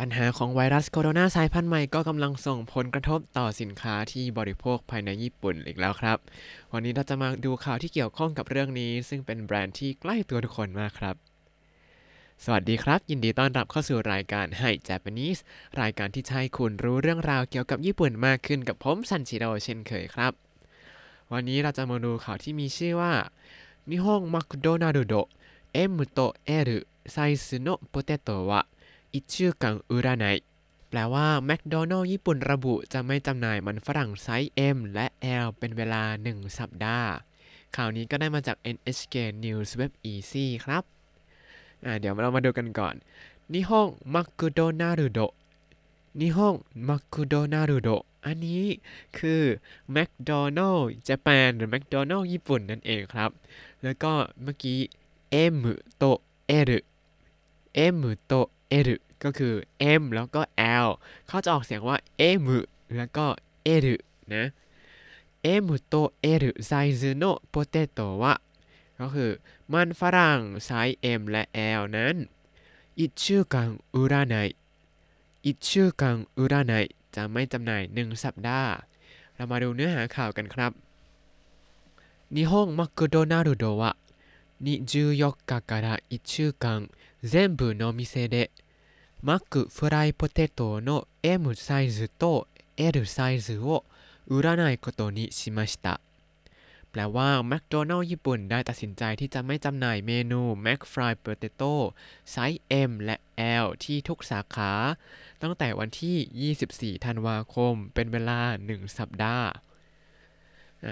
ปัญหาของไวรัสโคโรนาสายพันธุ์ใหม่ก็กำลังส่งผลกระทบต่อสินค้าที่บริโภคภายในญี่ปุ่นอีกแล้วครับ วันนี้เราจะมาดูข่าวที่เกี่ยวข้องกับเรื่องนี้ ซึ่งเป็นแบรนด์ที่ใกล้ตัวทุกคนมากครับ สวัสดีครับ ยินดีต้อนรับเข้าสู่รายการให้ Japanese รายการที่จะให้คุณรู้เรื่องราวเกี่ยวกับญี่ปุ่นมากขึ้นกับผมซันชิโดเช่นเคยครับ วันนี้เราจะมาดูข่าวที่มีชื่อว่านิฮงมักโดนารุโ M to L size no potato นโ1ชื่อกังอุระไนแปลว่าแมคโดนัลล์ญี่ปุ่นระบุจะไม่จำหน่ายมันฝรั่งไซส์ M และ L เป็นเวลา 1 สัปดาห์ ข่าวนี้ก็ได้มาจาก NHK News Web Easy ครับ เดี๋ยวเรามาดูกันก่อนนิฮงมักกุโดนารุโดนิฮงมักกุโดนารุโดอันนี้คือแมคโดนัลล์ญี่ปุ่นหรือแมคโดนัลล์ญี่ปุ่นนั่นเองครับ แล้วก็เมื่อกี้ M โต L M โต L ก็คือ M แล้วก็ L เขาจะออกเสียงว่า M แล้วก็ L นะ M โต L ไซส์โนโปเตโตวะก็คือมันฝรั่งไซส์ M และ L นั้นอิชูกังอุระไนอิชูกังอุระไนจะไม่จำหน่าย 1 สัปดาห์ เรามาดูเนื้อหาข่าวกันครับ日本マクドナルドは24日から1週間全部の店で マックフライポテトの M サイズと L サイズを売らないことにしましたแปลว่าแมคโดนัลล์ญี่ปุ่นได้ตัดสินใจที่จะไม่จำหน่ายเมนู Mac Fry Potato ไซส์ M และ L ที่ทุกสาขา ตั้งแต่วันที่ 24 ธันวาคม เป็นเวลา 1 สัปดาห์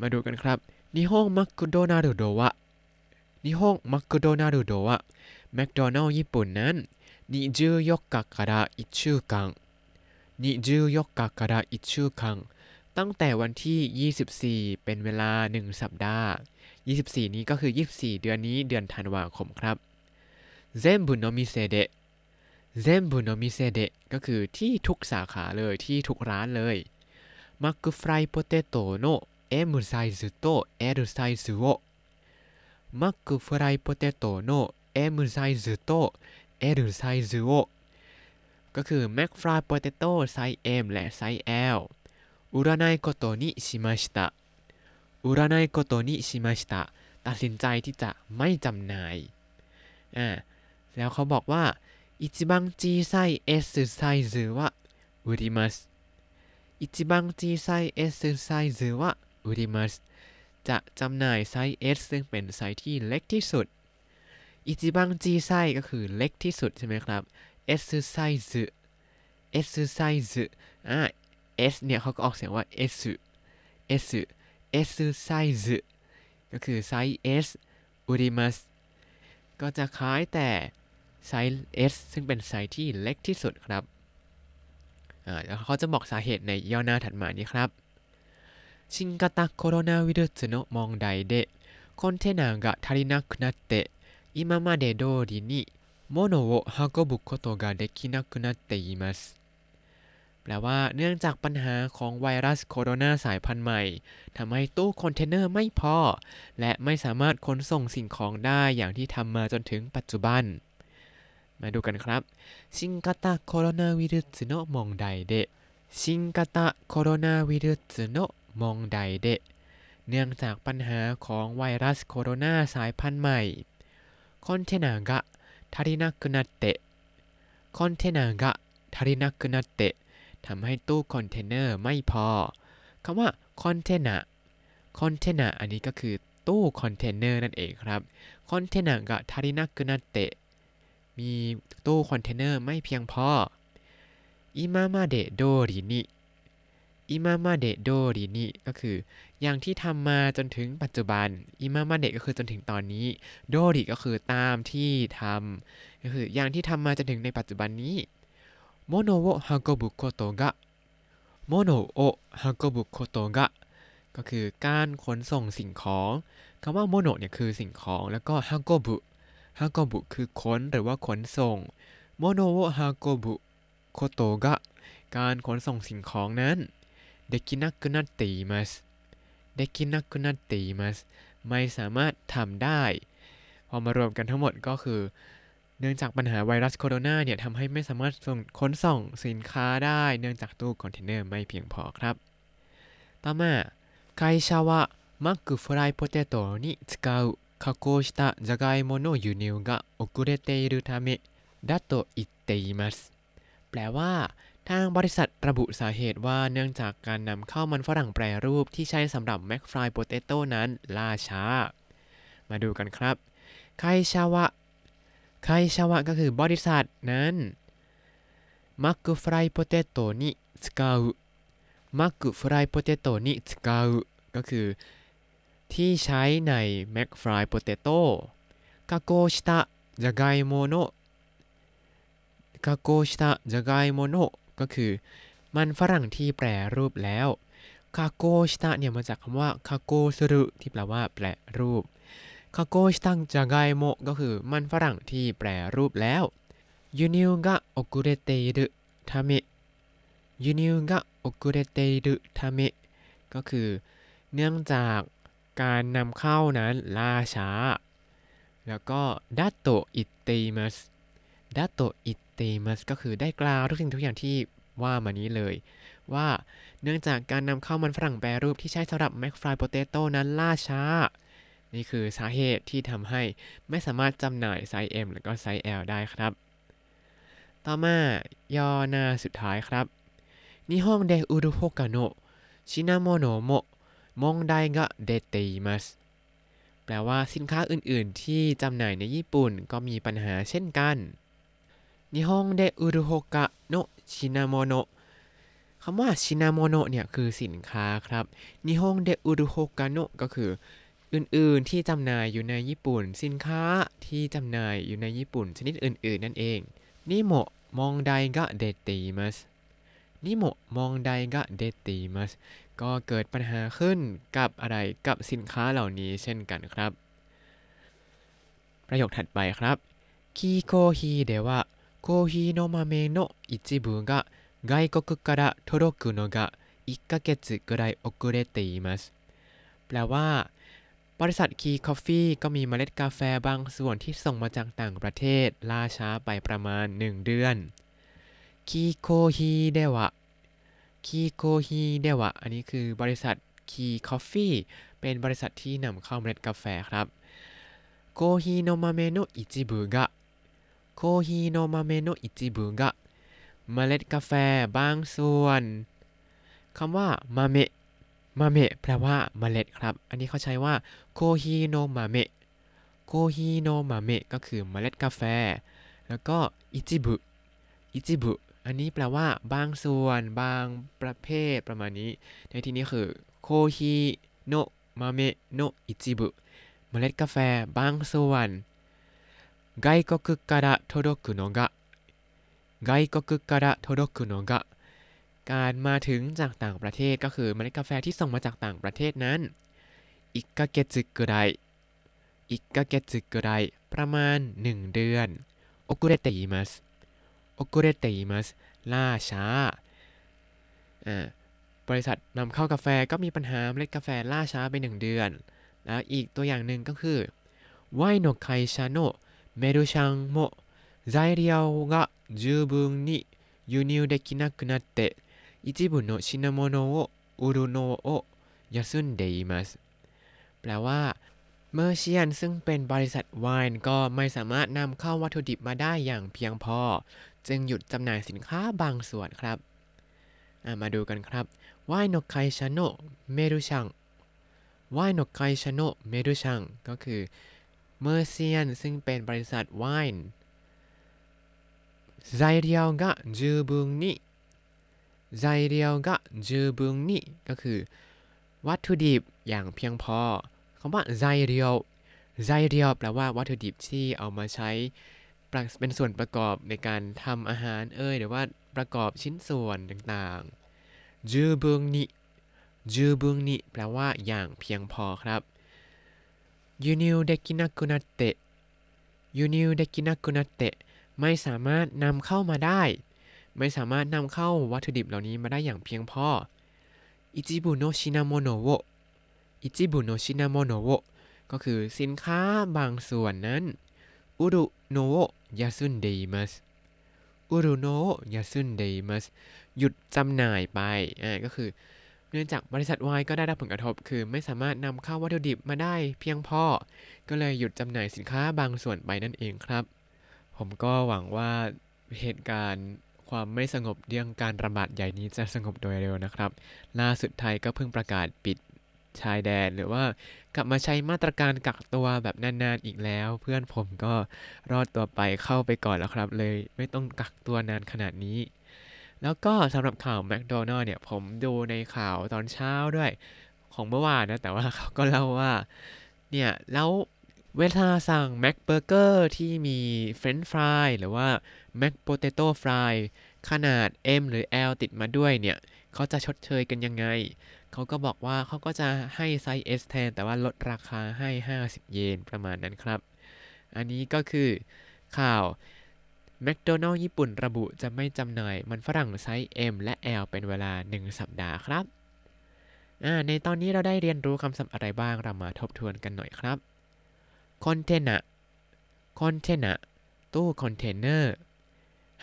มาดูกันครับนิฮงมักโดนารุโดวะนิฮงมักโดนารุโดวะแมคโดนัลล์ญี่ปุ่นนั้น 24日から1週間24日から1週間ตั้งแต่วันที่ 24 เป็นเวลา 1 สัปดาห์ 24 นี้ก็คือ 24 เดือนนี้เดือนธันวาคมครับเซมบุโนมิเซเดะเซมบุโนมิเซเดะก็คือที่ทุกสาขาเลยที่ทุกร้านเลยมักฟรายโปเตโตโน M サイズと L サイズをマックフライポテトの M サイズと L ไซส์โอก็คือ Mac Fry Potato ไซส์ M และไซส์ L 売らないことにしました売らないことにしましたตัดสินใจที่จะไม่จำหน่าย อ่า แล้วเขาบอกว่าอิจิบังจีไซ S ไซส์วะอุริมัสอิจิบังจีไซ S ไซส์วะอุริมัสจะจำหน่ายไซส์ S ซึ่งเป็นไซส์ที่เล็กที่สุด อิจิบังจีไซก็คือเล็กที่สุดใช่ไหมครับ S ไซส์ S ไซส์อ่า S เนี่ยเขาก็ออกเสียงว่า S S S ไซส์ก็คือไซส์ S อุริมัสก็จะขายแต่ไซส์ S ซึ่งเป็นไซส์ที่เล็กที่สุดครับอ่าแล้วเขาจะบอกสาเหตุในย่อหน้าถัดมานี้ครับ新型コロナウイルスの問題でコンテナが足りなくなって 今まで通りに物を運ぶことができなくなっていますแปลว่าเนื่องจากปัญหาของไวรัสโคโรนาสายพันธุ์ใหม่ทำให้ตู้คอนเทนเนอร์ไม่พอ และไม่สามารถขนส่งสิ่งของได้อย่างที่ทำมาจนถึงปัจจุบัน มาดูกันครับชิงกาตาโคโรนาวิรุสโนมองไดเดชิงกาตาโคโรนาวิรุสโนมองไดเดเนื่องจากปัญหาของไวรัสโคโรนาสายพันธุ์ใหม่ คอนเทナーが足りなくなってคอนเทナーが足りなくなってทำให้ตู้คอนเทนเนอร์ไม่พอคำว่าคอนเทนาคอนเทนาอันนี้ก็คือตู้คอนเทนเนอร์นั่นเองครับคอนเทนาก็ทารินักนัตเตะมีตู้คอนเทนเนอร์ไม่เพียงพออิมามาเดโดรินิ อิมามาเดโดดินี่ก็คืออย่างที่ทำมาจนถึงปัจจุบัน今まで ก็คือจนถึงตอนนี้โดดิก็คือตามที่ทำก็คืออย่างที่ทำมาจนถึงในปัจจุบันนี้物を運ぶことが 物を運ぶことが ก็คือการขนส่งสิ่งของคำว่าโมโนเนี่ยคือสิ่งของแล้วก็運ぶ 運ぶ คือขนหรือว่าขนส่ง物を運ぶことが การขนส่งสิ่งของนั้น เดกินักกุนัตติมัสเดกินักกุนัตติมัสไม่สามารถทำได้ พอมารวมกันทั้งหมดก็คือ เนื่องจากปัญหาไวรัสโคโรนาเนี่ยทำให้ไม่สามารถส่งขนส่งสินค้าได้ เนื่องจากตู้คอนเทนเนอร์ไม่เพียงพอครับ ต่อมา会社はマックフライポテトに使う加工したじゃがいもの輸入が遅れているためだと言っていますแปลว่า ทางบริษัทระบุสาเหตุว่าเนื่องจากการนำเข้ามันฝรั่งแปรรูปที่ใช้สำหรับแม c ฟรายโปเตโต้นั้นล่าช้า มาดูกันครับไคชาวะไคชาวะก็คือบริษัทนั้นマックフライポテトに使うマックフライポテトに使うก็คือ ที่ใช้ในแม c ฟรายโปเตโต้加工したじゃがいもの加工したじゃがいもの ก็คือ มันฝรั่งที่แปรรูปแล้ว加工した เนี่ยมาจากคำว่า加工する ที่แปลว่าแปรรูป加工したじゃがいも ก็คือมันฝรั่งที่แปรรูปแล้ว輸入が遅れているため 輸入が遅れているため ก็คือเนื่องจากการนำเข้านั้นล่าช้า แล้วก็だと言っています だと言っています ก็คือได้กล่าวทุกสิ่งทุกอย่างที่ว่ามานี้เลย ว่าเนื่องจากการนำเข้ามันฝรั่งแปรรูปที่ใช้สำหรับแม c ฟรายโปเตโต้นั้นล่าช้า นี่คือสาเหตุที่ทำให้ไม่สามารถจำหน่ายไซส์ M และก็ไซส์ L ได้ครับ ต่อมาย่อหน้าสุดท้ายครับ日本で売るほかの品物も問題が出ています แปลว่าสินค้าอื่น ๆ ที่จำหน่ายในญี่ปุ่นก็มีปัญหาเช่นกัน นิฮงเดอุรุโฮกะโนชินาโมโนคำว่าชินาโมโนเนี่ยคือสินค้าครับ日本で売るほかの ก็คืออื่นๆที่จำหน่ายอยู่ในญี่ปุ่น สินค้าที่จำหน่ายอยู่ในญี่ปุ่น ชนิดอื่น ๆ นั่นเองนิโมะมองไดกะเดติมัสนิโมะมองไดกะเดติมัสก็เกิดปัญหาขึ้นกับอะไรกับสินค้าเหล่านี้เช่นกันครับ ประโยคถัดไปครับคีโคฮีเดวะ コーヒーの豆の一部が外国から届くのが1ヶ月ぐらい遅れていますแปลว่า บริษัทคีคอฟฟี่ก็มีเมล็ดกาแฟบางส่วนที่ส่งมาจากต่างประเทศล่าช้าไปประมาณ 1 เดือนคีโคฮีเดวะคีโคฮีเดวะอันนี้คือบริษัทคีคอฟฟี่เป็นบริษัทที่นำเข้าเมล็ดกาแฟครับโคฮีโนมาเมโนะอิจิบุกะ โคฮีโนมาเมโนอิจิบุกะเมล็ดกาแฟบางส่วนคำว่ามาเมะมาเมะแปลว่าเมล็ดครับ อันนี้เขาใช้ว่าโคฮีโนมาเมะโคฮีโนมาเมะก็คือเมล็ดกาแฟ แล้วก็อิจิบุอิจิบุอันนี้แปลว่าบางส่วน บางประเภทประมาณนี้ ในที่นี้คือโคฮิโนมาเมะโนอิจิบุเมล็ดกาแฟบางส่วน 外国から届くのが外国から届くのがการมาถึงจากต่างประเทศก็คือเมล็ดกาแฟที่ส่งมาจากต่างประเทศนั้นอิกาเกจึกุไรอิกาเกจึกุไรประมาณ 1 เดือนโอกุเรเตอิมัสโอกุเรเตอิมัสล่าช้าอ่าบริษัทนำเข้ากาแฟก็มีปัญหาเมล็ดกาแฟล่าช้าไป 1 เดือน แล้วอีกตัวอย่างหนึ่งก็คือไวโนไคชาโนเ มรุชังโม材料が十分に輸入できなくなって一部の品物を売るのを休んでいますแปลว่า เมอร์เชียนซึ่งเป็นบริษัทไวน์ก็ไม่สามารถนำเข้าวัตถุดิบมาได้อย่างเพียงพอ จึงหยุดจำหน่ายสินค้าบางส่วนครับ มาดูกันครับไวน์นกไคชาโนเมรุชังไวน์นกไคชาโนเมรุชังก็คือ เมอร์เซียนซึ่งเป็นบริษัทไวน์材料が十分に材料が十分にก็คือ วัตถุดิบอย่างเพียงพอคำว่าไซเรียวไซเรียวแปลว่าวัตถุดิบที่เอามาใช้เป็นส่วนประกอบในการทำอาหารเอ่ยหรือว่าประกอบชิ้นส่วนต่างๆจูบุงนิจูบุงนิแปลว่าอย่างเพียงพอครับ 輸入できなくなって 輸入できなくなって ไม่สามารถนำเข้ามาได้ ไม่สามารถนำเข้าวัตถุดิบเหล่านี้มาได้อย่างเพียงพอ一部の品物を 一部の品物を ก็คือสินค้าบางส่วนนั้นอุรุโนะโวยาซุนเดมัสอุรุโนะยาซุนเดมัสหยุดจำหน่ายไปอ่าก็คือ เนื่องจากบริษัทวายก็ได้รับผลกระทบ คือไม่สามารถนำเข้าวัตถุดิบมาได้เพียงพอ ก็เลยหยุดจำหน่ายสินค้าบางส่วนไปนั่นเองครับ ผมก็หวังว่าเหตุการณ์ความไม่สงบเรื่องการระบาดใหญ่นี้จะสงบโดยเร็วนะครับ ล่าสุดไทยก็เพิ่งประกาศปิดชายแดนหรือว่ากลับมาใช้มาตรการกักตัวแบบนานๆอีกแล้ว เพื่อนผมก็รอดตัวไปเข้าไปก่อนแล้วครับ เลยไม่ต้องกักตัวนานขนาดนี้ แล้วก็สำหรับข่าวแมคโดนัลด์เนี่ย ผมดูในข่าวตอนเช้าด้วย ของเมื่อวานนะ แต่ว่าเขาก็เล่าว่า เนี่ย แล้วเวลาสั่งแมคเบอร์เกอร์ที่มีเฟรนช์ฟรายหรือว่าแมคโปเตโต้ฟรายขนาด M หรือ L ติดมาด้วยเนี่ย เขาจะชดเชยกันยังไง เขาก็บอกว่าเขาก็จะให้ไซส์ S แทน แต่ว่าลดราคาให้ 50 เยนประมาณนั้นครับ อันนี้ก็คือข่าว แมคโดนัลด์ญี่ปุ่นระบุจะไม่จำหน่ายมันฝรั่งไซส์ M และ L เป็นเวลา 1 สัปดาห์ครับในตอนนี้เราได้เรียนรู้คำศัพท์อะไรบ้าง เรามาทบทวนกันหน่อยครับコンテナ コンテナ ตู้คอนเทนเนอร์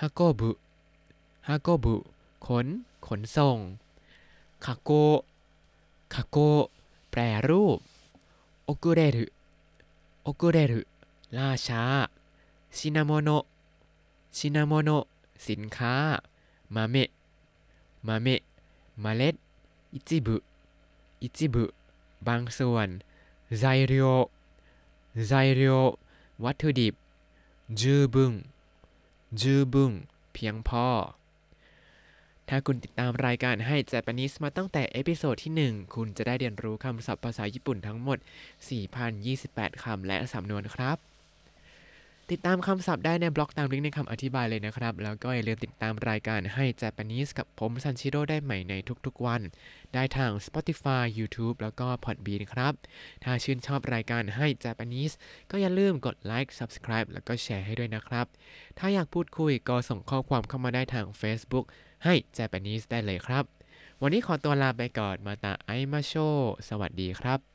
運ぶ 運ぶ ขน ขนส่งคาโกคาโกแปรรูปโอกุเรรุโอกุเรรุล่าช้า ชินาโมโนะ ชินาโมโน สินค้า มาเมะ มาเมะ เมล็ด อิจิบุ อิจิบุ บางส่วน 材料材料 วัตถุดิบ 十分 十分 เพียงพอ ถ้าคุณติดตามรายการให้ Japanese มาตั้งแต่เอพิโซดที่ 1 คุณจะได้เรียนรู้คำศัพท์ภาษาญี่ปุ่นทั้งหมด 4,028 คำและสำนวนครับ ติดตามคำศัพท์ได้ในบล็อกตามลิงก์ในคำอธิบายเลยนะครับ แล้วก็อย่าลืมติดตามรายการให้ Japanese กับผมซันชิโร่ได้ใหม่ในทุกๆวัน ได้ทาง Spotify YouTube แล้วก็ Podbean ครับ ถ้าชื่นชอบรายการให้ Japanese ก็อย่าลืมกดไลค์ Subscribe แล้วก็แชร์ให้ด้วยนะครับ ถ้าอยากพูดคุยก็ส่งข้อความเข้ามาได้ทาง Facebook ให้ Japanese ได้เลยครับ วันนี้ขอตัวลาไปก่อนมาตาไอมาโช สวัสดีครับ